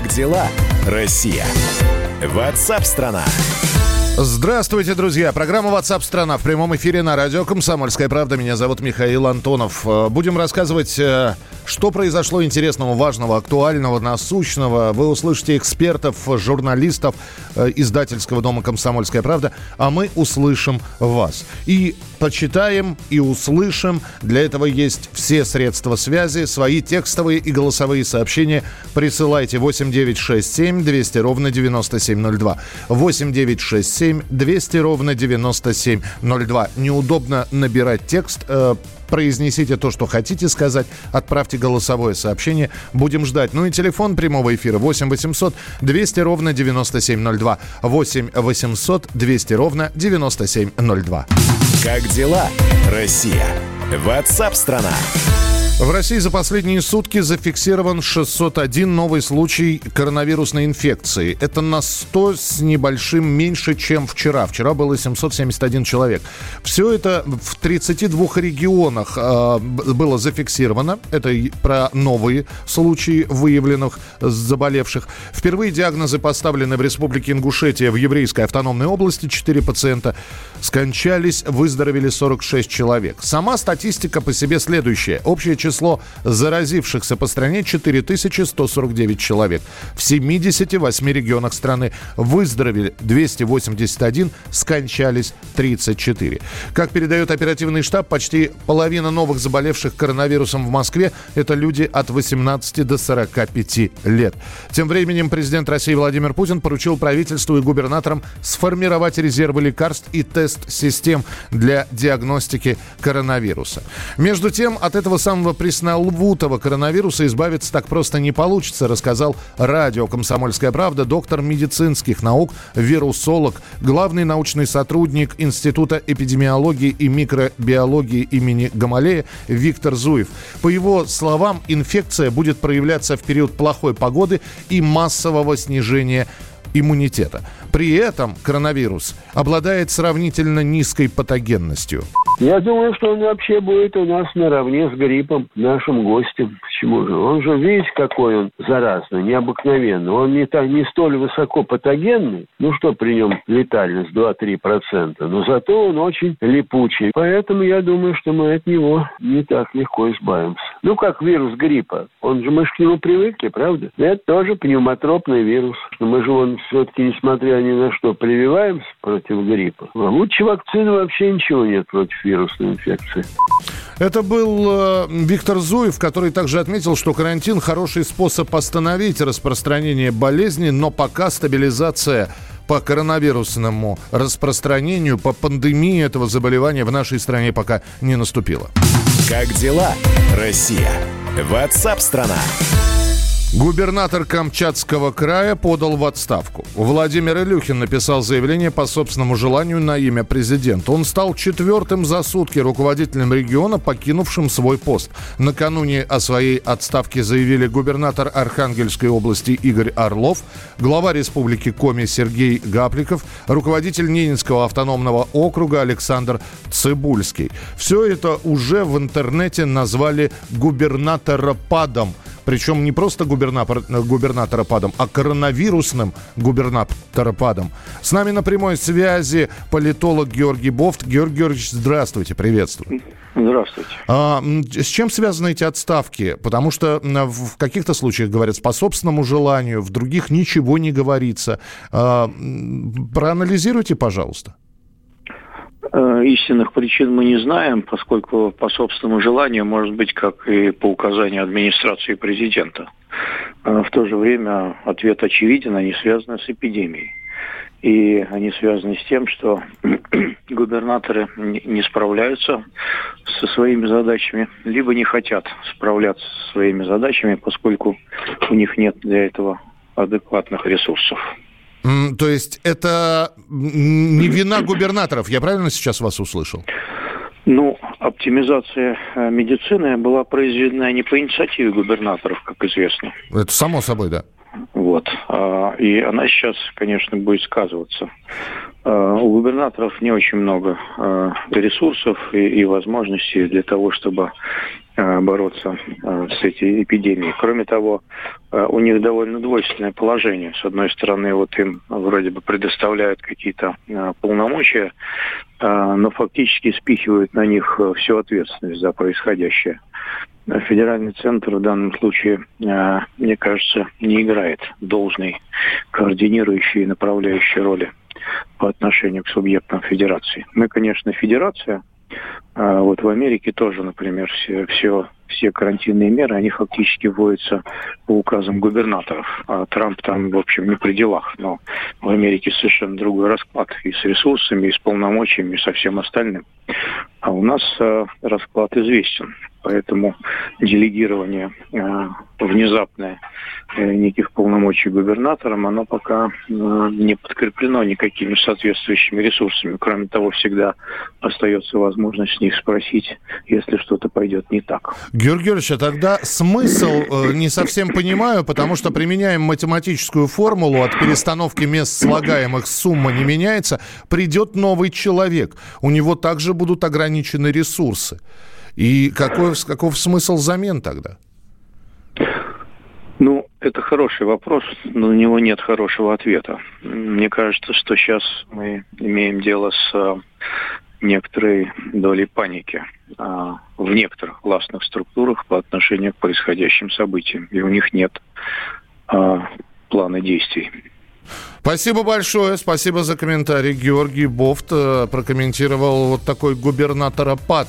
Как дела, Россия? Ватсап-страна! Здравствуйте, друзья. Программа WhatsApp страна в прямом эфире на радио «Комсомольская правда». Меня зовут Михаил Антонов. Э, будем рассказывать, э, что произошло интересного, важного, актуального, насущного. Вы услышите экспертов, журналистов э, издательского дома «Комсомольская правда», а мы услышим вас. И почитаем, и услышим. Для этого есть все средства связи. Свои текстовые и голосовые сообщения присылайте 8967 200 ровно 9702. 8967 8 200 ровно 9702. Неудобно набирать текст. Э, произнесите то, что хотите сказать. Отправьте голосовое сообщение. Будем ждать. Ну и телефон прямого эфира 8 800 200 ровно 9702. 8 800 200 ровно 9702. Как дела, Россия? Ватсап-страна! В России за последние сутки зафиксирован 601 новый случай коронавирусной инфекции. Это на 100 с небольшим меньше, чем вчера. Вчера было 771 человек. Все это в 32 регионах э, было зафиксировано. Это про новые случаи выявленных заболевших. Впервые диагнозы поставлены в Республике Ингушетия в Еврейской автономной области. 4 пациента скончались, выздоровели 46 человек. Сама статистика по себе следующая. Общее число число заразившихся по стране 4149 человек. В 78 регионах страны выздоровели 281, скончались 34. Как передает оперативный штаб, почти половина новых заболевших коронавирусом в Москве – это люди от 18 до 45 лет. Тем временем президент России Владимир Путин поручил правительству и губернаторам сформировать резервы лекарств и тест-систем для диагностики коронавируса. Между тем, от этого самого преснолвутого коронавируса избавиться так просто не получится, рассказал радио «Комсомольская правда» доктор медицинских наук, вирусолог, главный научный сотрудник Института эпидемиологии и микробиологии имени Гамалея Виктор Зуев. По его словам, инфекция будет проявляться в период плохой погоды и массового снижения иммунитета. При этом коронавирус обладает сравнительно низкой патогенностью. Я думаю, что он вообще будет у нас наравне с гриппом, нашим гостем. Почему же? Он же, видите, какой он заразный, необыкновенный. Он не, так, не столь высоко патогенный, ну что при нем летальность 2-3%, но зато он очень липучий. Поэтому я думаю, что мы от него не так легко избавимся. Ну, как вирус гриппа. Он же, мы же к нему привыкли, правда? Это тоже пневмотропный вирус. Мы же он все-таки, несмотря ни на что, прививаемся против гриппа. А лучше вакцины вообще ничего нет против вирусной инфекции. Это был э, Виктор Зуев, который также отметил, что карантин хороший способ остановить распространение болезни, но пока стабилизация по коронавирусному распространению, по пандемии этого заболевания в нашей стране пока не наступила. Как дела, Россия? Ватсап-страна! Губернатор Камчатского края подал в отставку. Владимир Илюхин написал заявление по собственному желанию на имя президента. Он стал четвертым за сутки руководителем региона, покинувшим свой пост. Накануне о своей отставке заявили губернатор Архангельской области Игорь Орлов, глава республики Коми Сергей Гапликов, руководитель Ненецкого автономного округа Александр Цибульский. Все это уже в интернете назвали губернаторопадом – причем не просто губернатор, губернаторопадом, а коронавирусным губернаторопадом. С нами на прямой связи политолог Георгий Бофт. Георгий Георгиевич, здравствуйте, приветствую. Здравствуйте. А, с чем связаны эти отставки? Потому что в каких-то случаях говорят по собственному желанию, в других ничего не говорится. А, проанализируйте, пожалуйста. Э, истинных причин мы не знаем, поскольку по собственному желанию, может быть, как и по указанию администрации президента. Э, в то же время ответ очевиден, они связаны с эпидемией. И они связаны с тем, что губернаторы не справляются со своими задачами, либо не хотят справляться со своими задачами, поскольку у них нет для этого адекватных ресурсов. То есть это не вина губернаторов, я правильно сейчас вас услышал? Ну, оптимизация э, медицины была произведена не по инициативе губернаторов, как известно. Это само собой, да. Вот. А, и она сейчас, конечно, будет сказываться. У губернаторов не очень много ресурсов и, возможностей для того, чтобы бороться с этой эпидемией. Кроме того, у них довольно двойственное положение. С одной стороны, вот им вроде бы предоставляют какие-то полномочия, но фактически спихивают на них всю ответственность за происходящее федеральный центр в данном случае, э, мне кажется, не играет должной координирующей и направляющей роли по отношению к субъектам федерации. Мы, конечно, федерация. А вот в Америке тоже, например, все, все, все карантинные меры, они фактически вводятся по указам губернаторов. А Трамп там, в общем, не при делах. Но в Америке совершенно другой расклад и с ресурсами, и с полномочиями, и со всем остальным. А у нас э, расклад известен. Поэтому делегирование э, внезапное э, неких полномочий губернаторам, оно пока э, не подкреплено никакими соответствующими ресурсами. Кроме того, всегда остается возможность с них спросить, если что-то пойдет не так. Георгий Георгиевич, а тогда смысл э, не совсем понимаю, потому что применяем математическую формулу от перестановки мест слагаемых сумма не меняется, придет новый человек. У него также будут ограничены ресурсы. И какой, каков смысл замен тогда? Ну, это хороший вопрос, но на него нет хорошего ответа. Мне кажется, что сейчас мы имеем дело с э, некоторой долей паники а, в некоторых властных структурах по отношению к происходящим событиям. И у них нет а, плана действий. Спасибо большое, спасибо за комментарий. Георгий Бофт э, прокомментировал вот такой губернаторопад.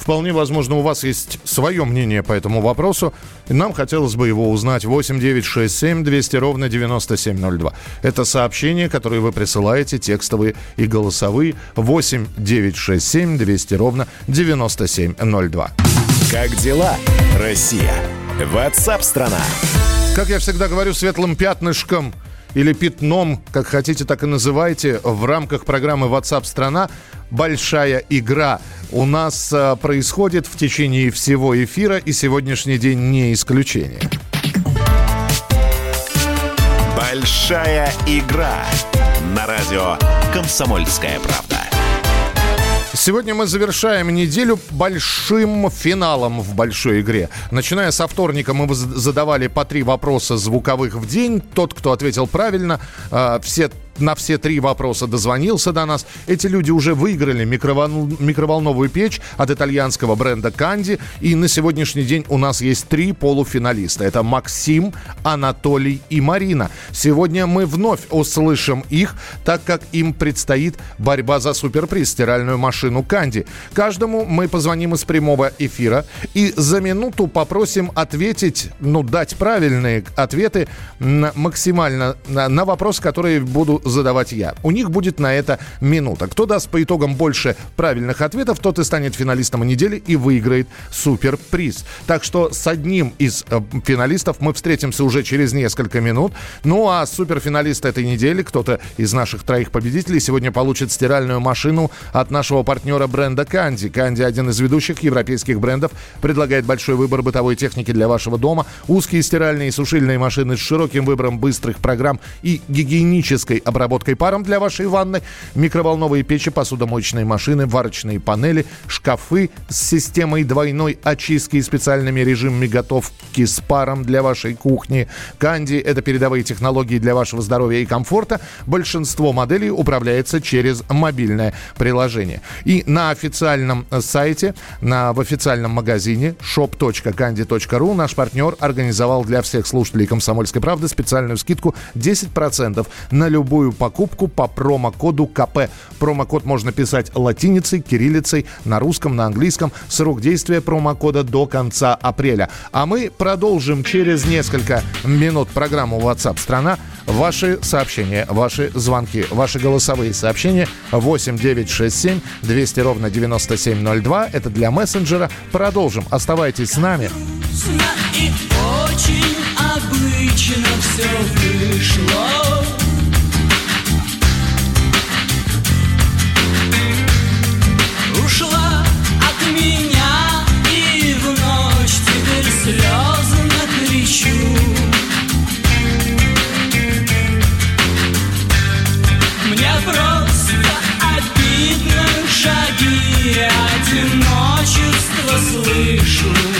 Вполне возможно, у вас есть свое мнение по этому вопросу. Нам хотелось бы его узнать. 8 9 6 7 200 ровно 9702. Это сообщения, которые вы присылаете, текстовые и голосовые. 8 9 6 7 200 ровно 9702. Как дела, Россия? Ватсап-страна! Как я всегда говорю, светлым пятнышком – или пятном, как хотите, так и называйте, в рамках программы WhatsApp страна большая игра у нас а, происходит в течение всего эфира, и сегодняшний день не исключение. Большая игра на радио «Комсомольская правда». Сегодня мы завершаем неделю большим финалом в большой игре. Начиная со вторника мы задавали по три вопроса звуковых в день. Тот, кто ответил правильно, а, все на все три вопроса дозвонился до нас. Эти люди уже выиграли микровол... микроволновую печь от итальянского бренда Канди. И на сегодняшний день у нас есть три полуфиналиста. Это Максим, Анатолий и Марина. Сегодня мы вновь услышим их, так как им предстоит борьба за суперприз стиральную машину Канди. Каждому мы позвоним из прямого эфира и за минуту попросим ответить, ну, дать правильные ответы максимально на вопрос, который буду задавать я. У них будет на это минута. Кто даст по итогам больше правильных ответов, тот и станет финалистом недели и выиграет суперприз. Так что с одним из э, финалистов мы встретимся уже через несколько минут. Ну а суперфиналист этой недели, кто-то из наших троих победителей, сегодня получит стиральную машину от нашего партнера бренда Канди. Канди один из ведущих европейских брендов, предлагает большой выбор бытовой техники для вашего дома, узкие стиральные и сушильные машины с широким выбором быстрых программ и гигиенической обработкой паром для вашей ванны, микроволновые печи, посудомоечные машины, варочные панели, шкафы с системой двойной очистки и специальными режимами готовки с паром для вашей кухни. Канди – это передовые технологии для вашего здоровья и комфорта. Большинство моделей управляется через мобильное приложение. И на официальном сайте, на, в официальном магазине shop.candy.ru наш партнер организовал для всех слушателей «Комсомольской правды» специальную скидку 10% на любую любую покупку по промокоду КП. Промокод можно писать латиницей, кириллицей, на русском, на английском. Срок действия промокода до конца апреля. А мы продолжим через несколько минут программу WhatsApp страна. Ваши сообщения, ваши звонки, ваши голосовые сообщения 8 9 6 7 200 ровно 9702. Это для мессенджера. Продолжим. Оставайтесь с нами. Очень обычно все вышло. ищу. Мне просто обидно шаги, одиночество слышу.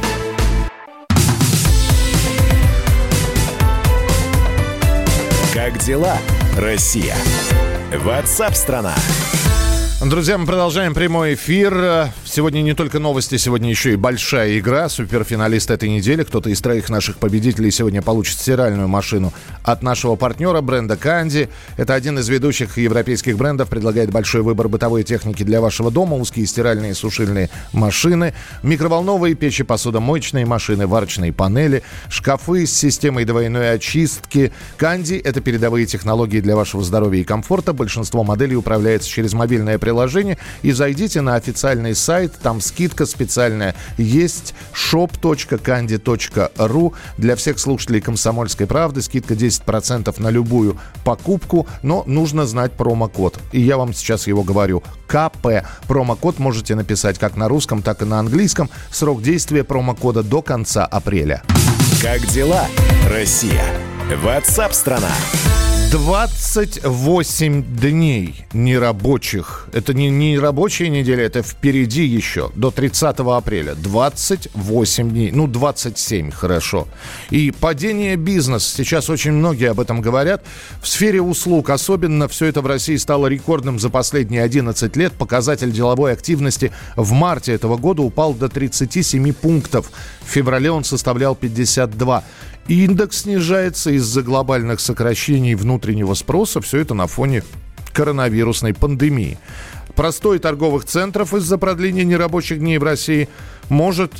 Как дела, Россия? Ватсап-страна! Друзья, мы продолжаем прямой эфир. Сегодня не только новости, сегодня еще и большая игра. Суперфиналист этой недели. Кто-то из троих наших победителей сегодня получит стиральную машину от нашего партнера бренда Канди. Это один из ведущих европейских брендов. Предлагает большой выбор бытовой техники для вашего дома. Узкие стиральные и сушильные машины, микроволновые печи, посудомоечные машины, варочные панели, шкафы с системой двойной очистки. Канди – это передовые технологии для вашего здоровья и комфорта. Большинство моделей управляется через мобильное приложение и зайдите на официальный сайт, там скидка специальная есть shop.candy.ru для всех слушателей «Комсомольской правды». Скидка 10% на любую покупку, но нужно знать промокод. И я вам сейчас его говорю. КП. Промокод можете написать как на русском, так и на английском. Срок действия промокода до конца апреля. Как дела, Россия? Ватсап-страна! 28 дней нерабочих. Это не, не рабочая неделя, это впереди еще, до 30 апреля. 28 дней, ну 27, хорошо. И падение бизнеса, сейчас очень многие об этом говорят. В сфере услуг особенно все это в России стало рекордным за последние 11 лет. Показатель деловой активности в марте этого года упал до 37 пунктов. В феврале он составлял 52. Индекс снижается из-за глобальных сокращений внутреннего спроса. Все это на фоне коронавирусной пандемии. Простой торговых центров из-за продления нерабочих дней в России может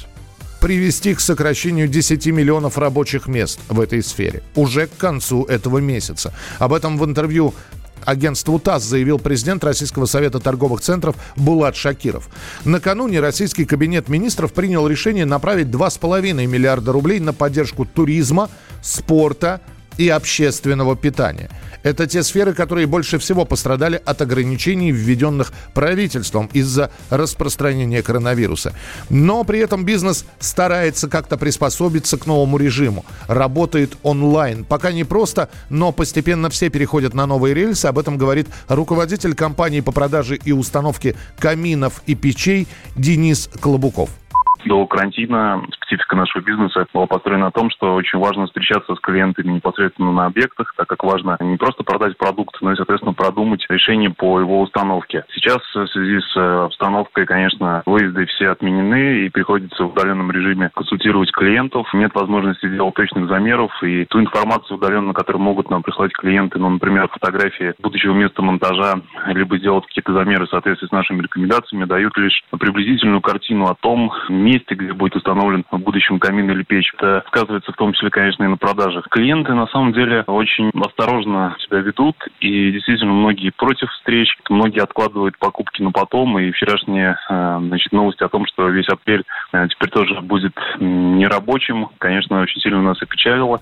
привести к сокращению 10 миллионов рабочих мест в этой сфере уже к концу этого месяца. Об этом в интервью агентству ТАСС заявил президент Российского совета торговых центров Булат Шакиров. Накануне российский кабинет министров принял решение направить 2,5 миллиарда рублей на поддержку туризма, спорта, и общественного питания. Это те сферы, которые больше всего пострадали от ограничений, введенных правительством из-за распространения коронавируса. Но при этом бизнес старается как-то приспособиться к новому режиму. Работает онлайн. Пока не просто, но постепенно все переходят на новые рельсы. Об этом говорит руководитель компании по продаже и установке каминов и печей Денис Клобуков до карантина специфика нашего бизнеса была построена на том, что очень важно встречаться с клиентами непосредственно на объектах, так как важно не просто продать продукт, но и, соответственно, продумать решение по его установке. Сейчас в связи с э, обстановкой, конечно, выезды все отменены и приходится в удаленном режиме консультировать клиентов. Нет возможности делать точных замеров и ту информацию удаленно, которую могут нам прислать клиенты, ну, например, фотографии будущего места монтажа, либо сделать какие-то замеры в соответствии с нашими рекомендациями, дают лишь приблизительную картину о том, месте, где будет установлен в будущем камин или печь. Это сказывается в том числе, конечно, и на продажах. Клиенты на самом деле очень осторожно себя ведут, и действительно многие против встреч, многие откладывают покупки на потом, и вчерашние э, значит, новости о том, что весь апрель э, теперь тоже будет нерабочим, конечно, очень сильно нас опечалило.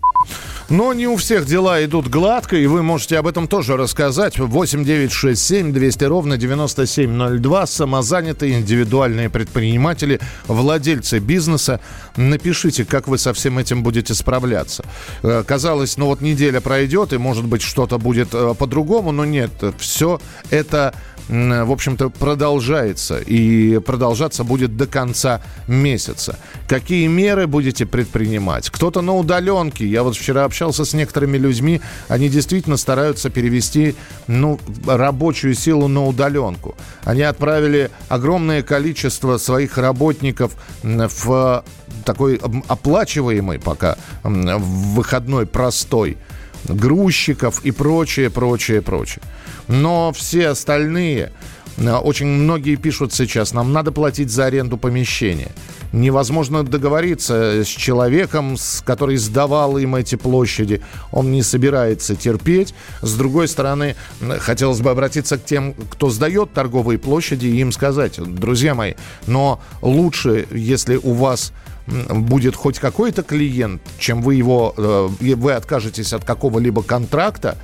Но не у всех дела идут гладко, и вы можете об этом тоже рассказать. 8 9 6 7 200 ровно 9702. Самозанятые индивидуальные предприниматели, владельцы владельцы бизнеса, напишите, как вы со всем этим будете справляться. Э, казалось, ну вот неделя пройдет, и может быть что-то будет э, по-другому, но нет, все это в общем-то, продолжается и продолжаться будет до конца месяца. Какие меры будете предпринимать? Кто-то на удаленке. Я вот вчера общался с некоторыми людьми, они действительно стараются перевести ну, рабочую силу на удаленку. Они отправили огромное количество своих работников в такой оплачиваемый пока выходной простой грузчиков и прочее, прочее, прочее. Но все остальные, э, очень многие пишут сейчас, нам надо платить за аренду помещения. Невозможно договориться с человеком, с который сдавал им эти площади. Он не собирается терпеть. С другой стороны, хотелось бы обратиться к тем, кто сдает торговые площади, и им сказать, друзья мои, но лучше, если у вас будет хоть какой-то клиент, чем вы его, э, вы откажетесь от какого-либо контракта,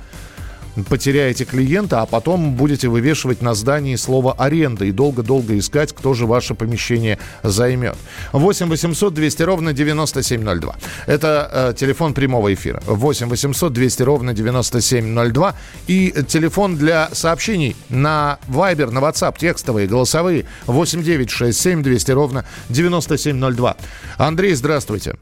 потеряете клиента, а потом будете вывешивать на здании слово «аренда» и долго-долго искать, кто же ваше помещение займет. 8 800 200 ровно 9702. Это э, телефон прямого эфира. 8 800 200 ровно 9702. И телефон для сообщений на Viber, на WhatsApp, текстовые, голосовые. 8 9 6 7 200 ровно 9702. Андрей, здравствуйте.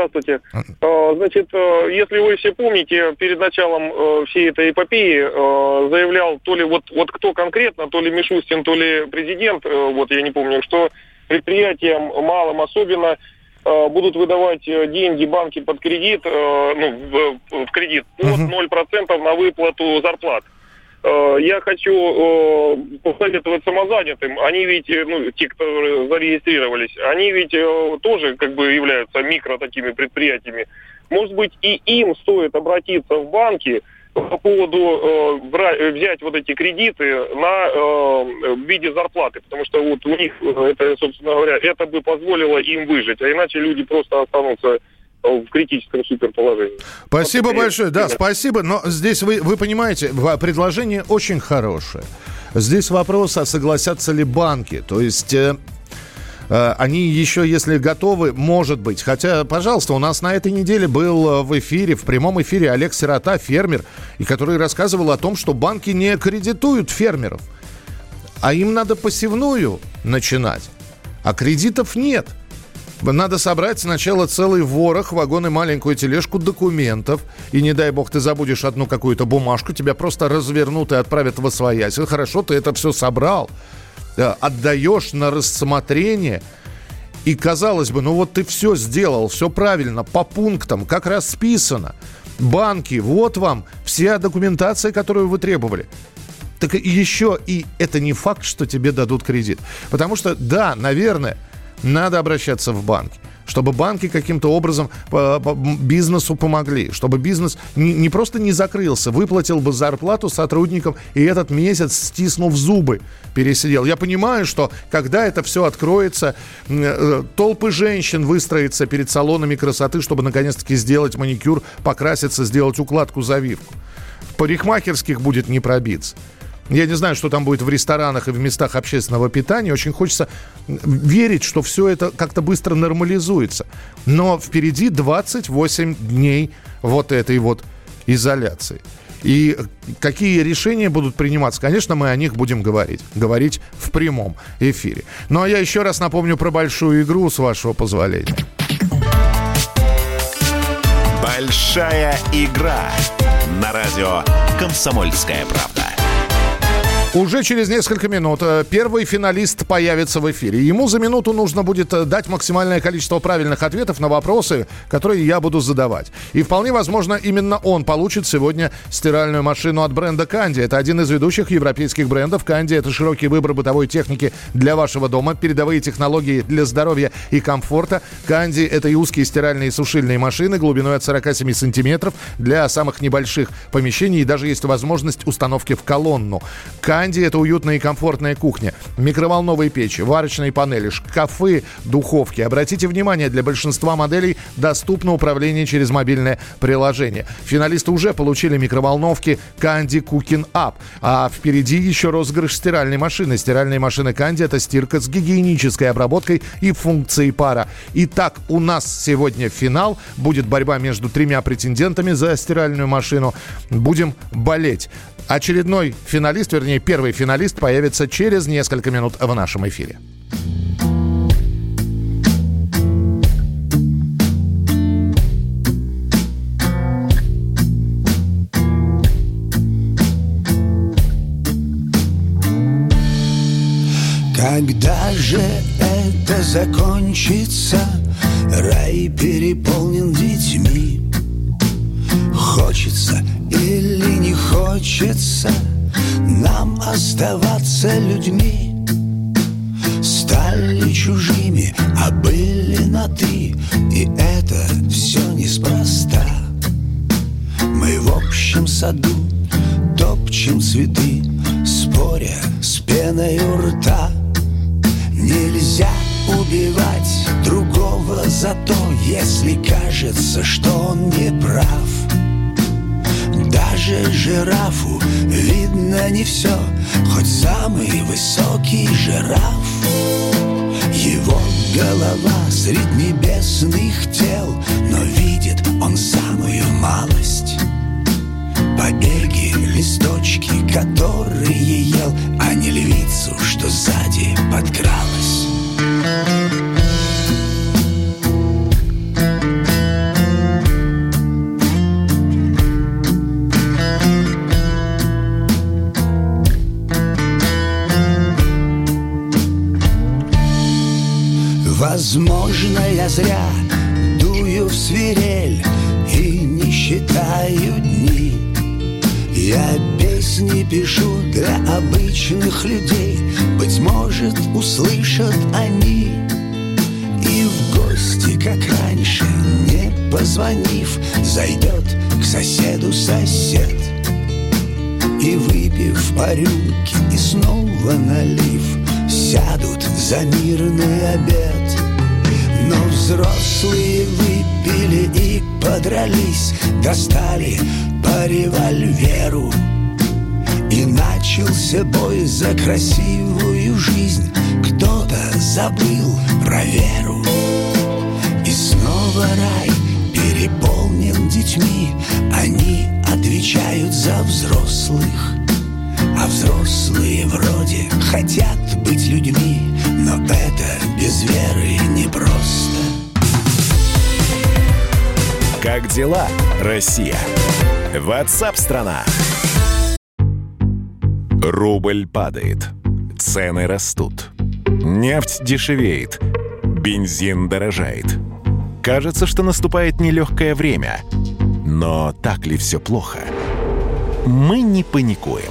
Здравствуйте. А, значит, э, если вы все помните, перед началом э, всей этой эпопеи э, заявлял то ли вот, вот кто конкретно, то ли Мишустин, то ли президент, вот я не помню, что предприятиям малым особенно будут выдавать деньги банки под кредит, ну, в, кредит под 0% на выплату зарплат. Э, я хочу э, посоветовать самозанятым. Они ведь, э, ну, те, кто зарегистрировались, они ведь тоже как бы являются микро такими предприятиями. Может быть, и им стоит обратиться в банки по поводу э, взять вот эти кредиты на э, в виде зарплаты, потому что вот у них это, собственно говоря, это бы позволило им выжить, а иначе люди просто останутся в критическом суперположении. Спасибо вот, большое. Да, спасибо. Но здесь вы, вы понимаете, предложение очень хорошее. Здесь вопрос, а согласятся ли банки. То есть... Э, э, они еще, если готовы, может быть. Хотя, пожалуйста, у нас на этой неделе был э, в эфире, в прямом эфире Олег Сирота, фермер, и который рассказывал о том, что банки не кредитуют фермеров, а им надо посевную начинать, а кредитов нет – надо собрать сначала целый ворох, вагон и маленькую тележку документов. И не дай бог ты забудешь одну какую-то бумажку, тебя просто развернут и отправят в освоясь. Хорошо, ты это все собрал, э, отдаешь на рассмотрение. И казалось бы, ну вот ты все сделал, все правильно, по пунктам, как расписано. Банки, вот вам вся документация, которую вы требовали так еще и это не факт, что тебе дадут кредит. Потому что, да, наверное, надо обращаться в банки чтобы банки каким-то образом бизнесу помогли, чтобы бизнес не, просто не закрылся, выплатил бы зарплату сотрудникам и этот месяц, стиснув зубы, пересидел. Я понимаю, что когда это все откроется, э, толпы женщин выстроятся перед салонами красоты, чтобы наконец-таки сделать маникюр, покраситься, сделать укладку, завивку. В парикмахерских будет не пробиться. Я не знаю, что там будет в ресторанах и в местах общественного питания. Очень хочется верить, что все это как-то быстро нормализуется. Но впереди 28 дней вот этой вот изоляции. И какие решения будут приниматься, конечно, мы о них будем говорить. Говорить в прямом эфире. Ну а я еще раз напомню про большую игру, с вашего позволения. Большая игра на радио «Комсомольская правда». Уже через несколько минут э, первый финалист появится в эфире. Ему за минуту нужно будет э, дать максимальное количество правильных ответов на вопросы, которые я буду задавать. И вполне возможно, именно он получит сегодня стиральную машину от бренда Канди. Это один из ведущих европейских брендов. Канди – это широкий выбор бытовой техники для вашего дома, передовые технологии для здоровья и комфорта. Канди – это и узкие стиральные и сушильные машины глубиной от 47 сантиметров для самых небольших помещений. И даже есть возможность установки в колонну. Канди – это уютная и комфортная кухня. Микроволновые печи, варочные панели, шкафы, духовки. Обратите внимание, для большинства моделей доступно управление через мобильное приложение. Финалисты уже получили микроволновки Candy Cooking Up. А впереди еще розыгрыш стиральной машины. Стиральные машины Candy – это стирка с гигиенической обработкой и функцией пара. Итак, у нас сегодня финал. Будет борьба между тремя претендентами за стиральную машину. Будем болеть. Очередной финалист, вернее, первый финалист появится через несколько минут в нашем эфире. Когда же это закончится? Рай переполнен детьми. Хочется или не хочется. Нам оставаться людьми Стали чужими, а были на «ты» И это все неспроста. Мы в общем саду топчем цветы Споря с пеной у рта. Нельзя убивать другого за то Если кажется, что он не прав даже жирафу видно не все, хоть самый высокий жираф. Его голова средь небесных тел, но видит он самую малость. Побеги, листочки, которые ел, а не львицу, что сзади подкралась. Возможно, я зря дую в свирель И не считаю дни. Я песни пишу для обычных людей Быть может, услышат они. И в гости, как раньше, не позвонив Зайдет к соседу сосед. И выпив по рюмке и снова налив Сядут за мирный обед но взрослые выпили и подрались Достали по револьверу. И начался бой за красивую жизнь. Кто-то забыл про веру. И снова рай переполнен детьми. Они отвечают за взрослых взрослые вроде хотят быть людьми Но это без веры непросто Как дела, Россия? Ватсап-страна! Рубль падает. Цены растут. Нефть дешевеет. Бензин дорожает. Кажется, что наступает нелегкое время. Но так ли все плохо? Мы не паникуем.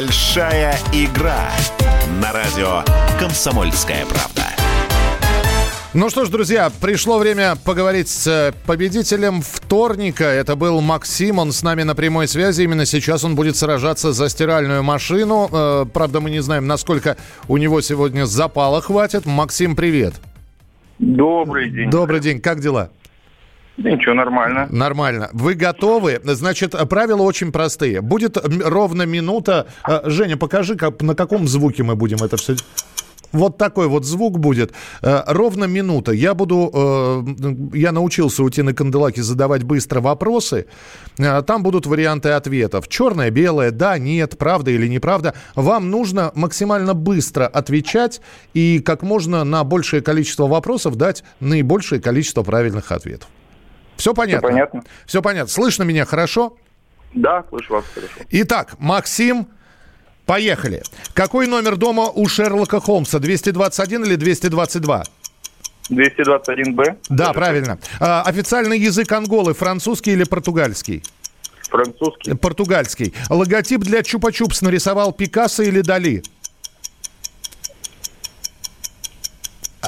Большая игра на радио «Комсомольская правда». Ну что ж, друзья, пришло время поговорить с э, победителем вторника. Это был Максим, он с нами на прямой связи. Именно сейчас он будет сражаться за стиральную машину. Э, правда, мы не знаем, насколько у него сегодня запала хватит. Максим, привет. Добрый день. Добрый день, как дела? Ничего, нормально. Нормально. Вы готовы? Значит, правила очень простые. Будет ровно минута. Э, Женя, покажи, как, на каком звуке мы будем это все... Вот такой вот звук будет. Э, ровно минута. Я буду... Э, я научился у Тины Канделаки задавать быстро вопросы. Э, там будут варианты ответов. Черное, белое, да, нет, правда или неправда. Вам нужно максимально быстро отвечать и как можно на большее количество вопросов дать наибольшее количество правильных ответов. Все понятно? Все понятно. Все понятно. Слышно меня хорошо? Да, слышу вас хорошо. Итак, Максим, поехали. Какой номер дома у Шерлока Холмса? 221 или 222? 221Б. Да, правильно. А, официальный язык Анголы французский или португальский? Французский. Португальский. Логотип для Чупа-Чупс нарисовал Пикассо или Дали?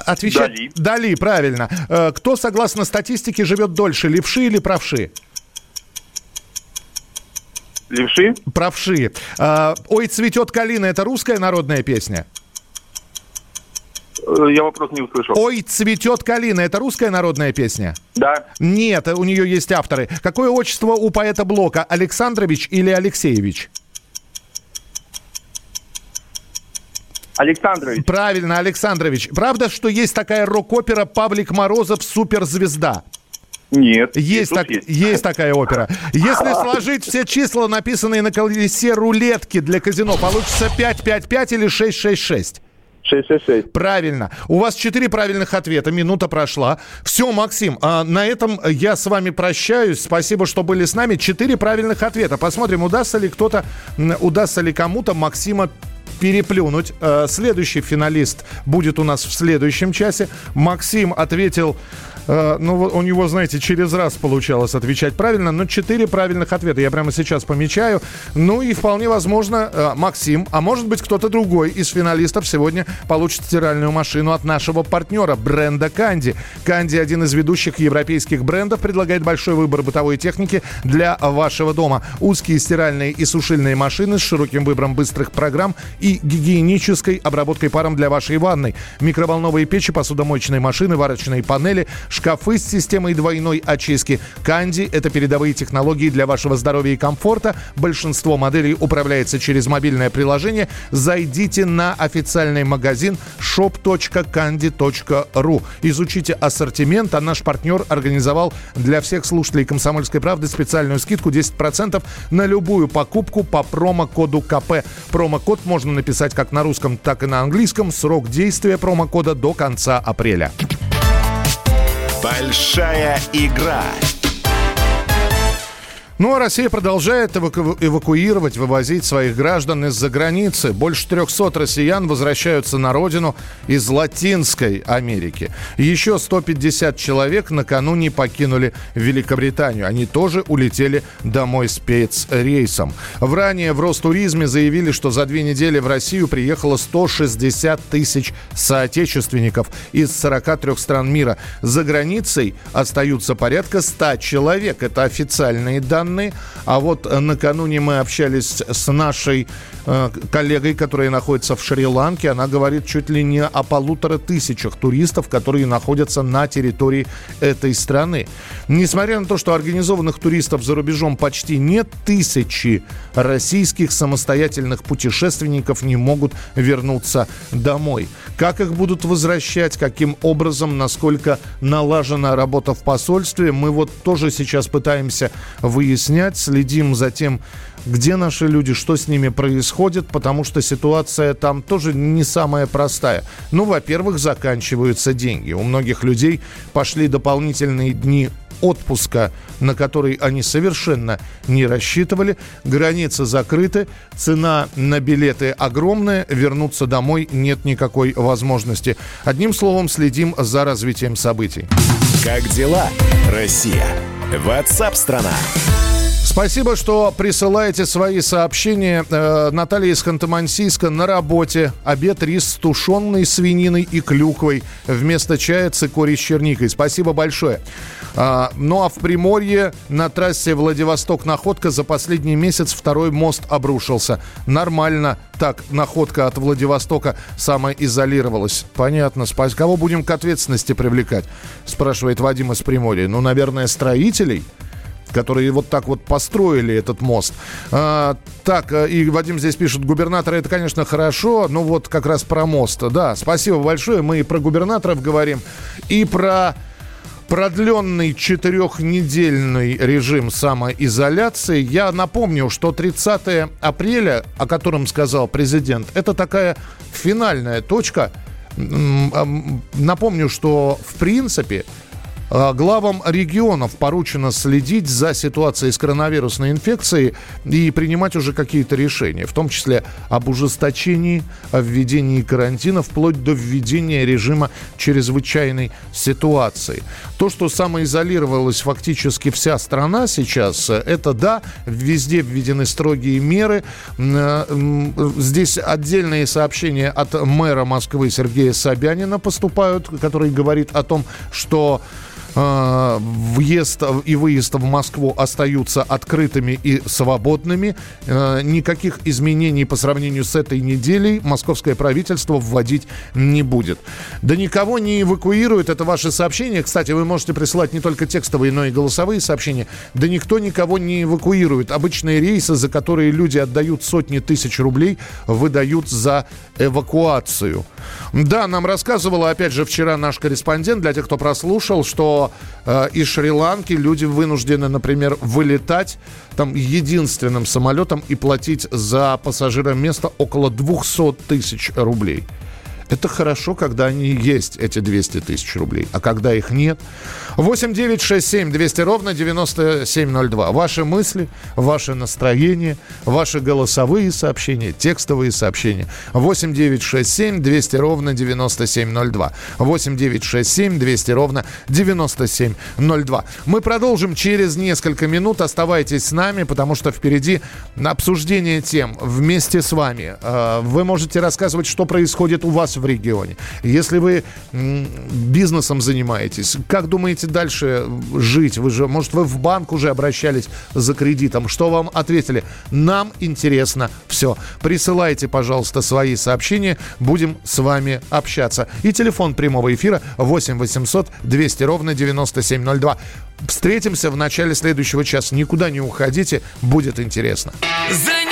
Отвечать... Дали. Дали, правильно. Э, Кто, согласно статистике, живет дольше, левши или правши? Левши. Правши. Э, Ой, цветет калина, это русская народная песня? Э, Я вопрос не услышал. Ой, цветет калина, это русская народная песня? Да. Нет, у нее есть авторы. Какое отчество у поэта Блока? Александрович или Алексеевич? Александрович. Правильно, Александрович. Правда, что есть такая рок-опера «Павлик Морозов. Суперзвезда»? Нет. Есть, так, есть. такая опера. Если сложить все числа, написанные на колесе рулетки для казино, получится 555 или 666? 666. Правильно. У вас четыре правильных ответа. Минута прошла. Все, Максим, а на этом я с вами прощаюсь. Спасибо, что были с нами. Четыре правильных ответа. Посмотрим, удастся ли кто-то, удастся ли кому-то Максима переплюнуть. Э, следующий финалист будет у нас в следующем часе. Максим ответил Э, ну, у него, знаете, через раз получалось отвечать правильно, но четыре правильных ответа я прямо сейчас помечаю. Ну и вполне возможно, э, Максим, а может быть кто-то другой из финалистов сегодня получит стиральную машину от нашего партнера бренда Канди. Канди один из ведущих европейских брендов, предлагает большой выбор бытовой техники для вашего дома. Узкие стиральные и сушильные машины с широким выбором быстрых программ и гигиенической обработкой паром для вашей ванной. Микроволновые печи, посудомоечные машины, варочные панели – шкафы с системой двойной очистки. Канди – это передовые технологии для вашего здоровья и комфорта. Большинство моделей управляется через мобильное приложение. Зайдите на официальный магазин shop.candy.ru. Изучите ассортимент, а наш партнер организовал для всех слушателей «Комсомольской правды» специальную скидку 10% на любую покупку по промокоду КП. Промокод можно написать как на русском, так и на английском. Срок действия промокода до конца апреля. Большая игра ну а Россия продолжает эваку- эвакуировать, вывозить своих граждан из-за границы. Больше 300 россиян возвращаются на родину из Латинской Америки. Еще 150 человек накануне покинули Великобританию. Они тоже улетели домой спецрейсом. В ранее в Ростуризме заявили, что за две недели в Россию приехало 160 тысяч соотечественников из 43 стран мира. За границей остаются порядка 100 человек. Это официальные данные данные. А вот э, накануне мы общались с нашей э, коллегой, которая находится в Шри-Ланке. Она говорит чуть ли не о полутора тысячах туристов, которые находятся на территории этой страны. Несмотря на то, что организованных туристов за рубежом почти нет, тысячи российских самостоятельных путешественников не могут вернуться домой. Как их будут возвращать, каким образом, насколько налажена работа в посольстве, мы вот тоже сейчас пытаемся выяснить выяснять, следим за тем, где наши люди, что с ними происходит, потому что ситуация там тоже не самая простая. Ну, во-первых, заканчиваются деньги. У многих людей пошли дополнительные дни отпуска, на который они совершенно не рассчитывали. Границы закрыты, цена на билеты огромная, вернуться домой нет никакой возможности. Одним словом, следим за развитием событий. Как дела, Россия? Ватсап-страна! Спасибо, что присылаете свои сообщения. Э, Наталья из Ханты-Мансийска на работе. Обед рис с тушенной свининой и клюквой. Вместо чая цикорий с черникой. Спасибо большое. А, ну а в Приморье на трассе Владивосток-Находка за последний месяц второй мост обрушился. Нормально так находка от Владивостока самоизолировалась. Понятно. Спасибо. Кого будем к ответственности привлекать? Спрашивает Вадим из Приморья. Ну, наверное, строителей которые вот так вот построили этот мост. А, так, э, и Вадим здесь пишет, губернатор это, конечно, хорошо, но вот как раз про мост. Да, спасибо большое. Мы и про губернаторов говорим, и про продленный четырехнедельный режим самоизоляции. Я напомню, что 30 апреля, о котором сказал президент, это такая финальная точка. Напомню, что в принципе главам регионов поручено следить за ситуацией с коронавирусной инфекцией и принимать уже какие-то решения, в том числе об ужесточении, о введении карантина, вплоть до введения режима чрезвычайной ситуации. То, что самоизолировалась фактически вся страна сейчас, это да, везде введены строгие меры. Э, здесь отдельные сообщения от мэра Москвы Сергея Собянина поступают, который говорит о том, что э, въезд и выезд в Москву остаются открытыми и свободными. Э, никаких изменений по сравнению с этой неделей московское правительство вводить не будет. Да никого не эвакуирует, это ваше сообщение. Кстати, вы можете присылать не только текстовые, но и голосовые сообщения. Да никто никого не эвакуирует. Обычные рейсы, за которые люди отдают сотни тысяч рублей, выдают за эвакуацию. Да, нам рассказывала, опять же, вчера наш корреспондент, для тех, кто прослушал, что э, из Шри-Ланки люди вынуждены, например, вылетать там единственным самолетом и платить за пассажира место около 200 тысяч рублей. Это хорошо, когда они есть, эти 200 тысяч рублей. А когда их нет... 8 9 6 7 200 ровно 9702. Ваши мысли, ваше настроение, ваши голосовые сообщения, текстовые сообщения. 8 9 6 7 200 ровно 9702. 8 9 6 7 200 ровно 9702. Мы продолжим через несколько минут. Оставайтесь с нами, потому что впереди обсуждение тем вместе с вами. Э, вы можете рассказывать, что происходит у вас в регионе. Если вы бизнесом занимаетесь, как думаете дальше жить? Вы же, может, вы в банк уже обращались за кредитом? Что вам ответили? Нам интересно все. Присылайте, пожалуйста, свои сообщения. Будем с вами общаться. И телефон прямого эфира 8 800 200 ровно 9702. Встретимся в начале следующего часа. Никуда не уходите, будет интересно. Занимайте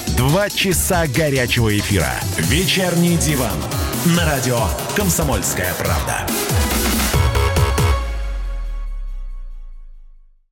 Два часа горячего эфира. Вечерний диван. На радио «Комсомольская правда».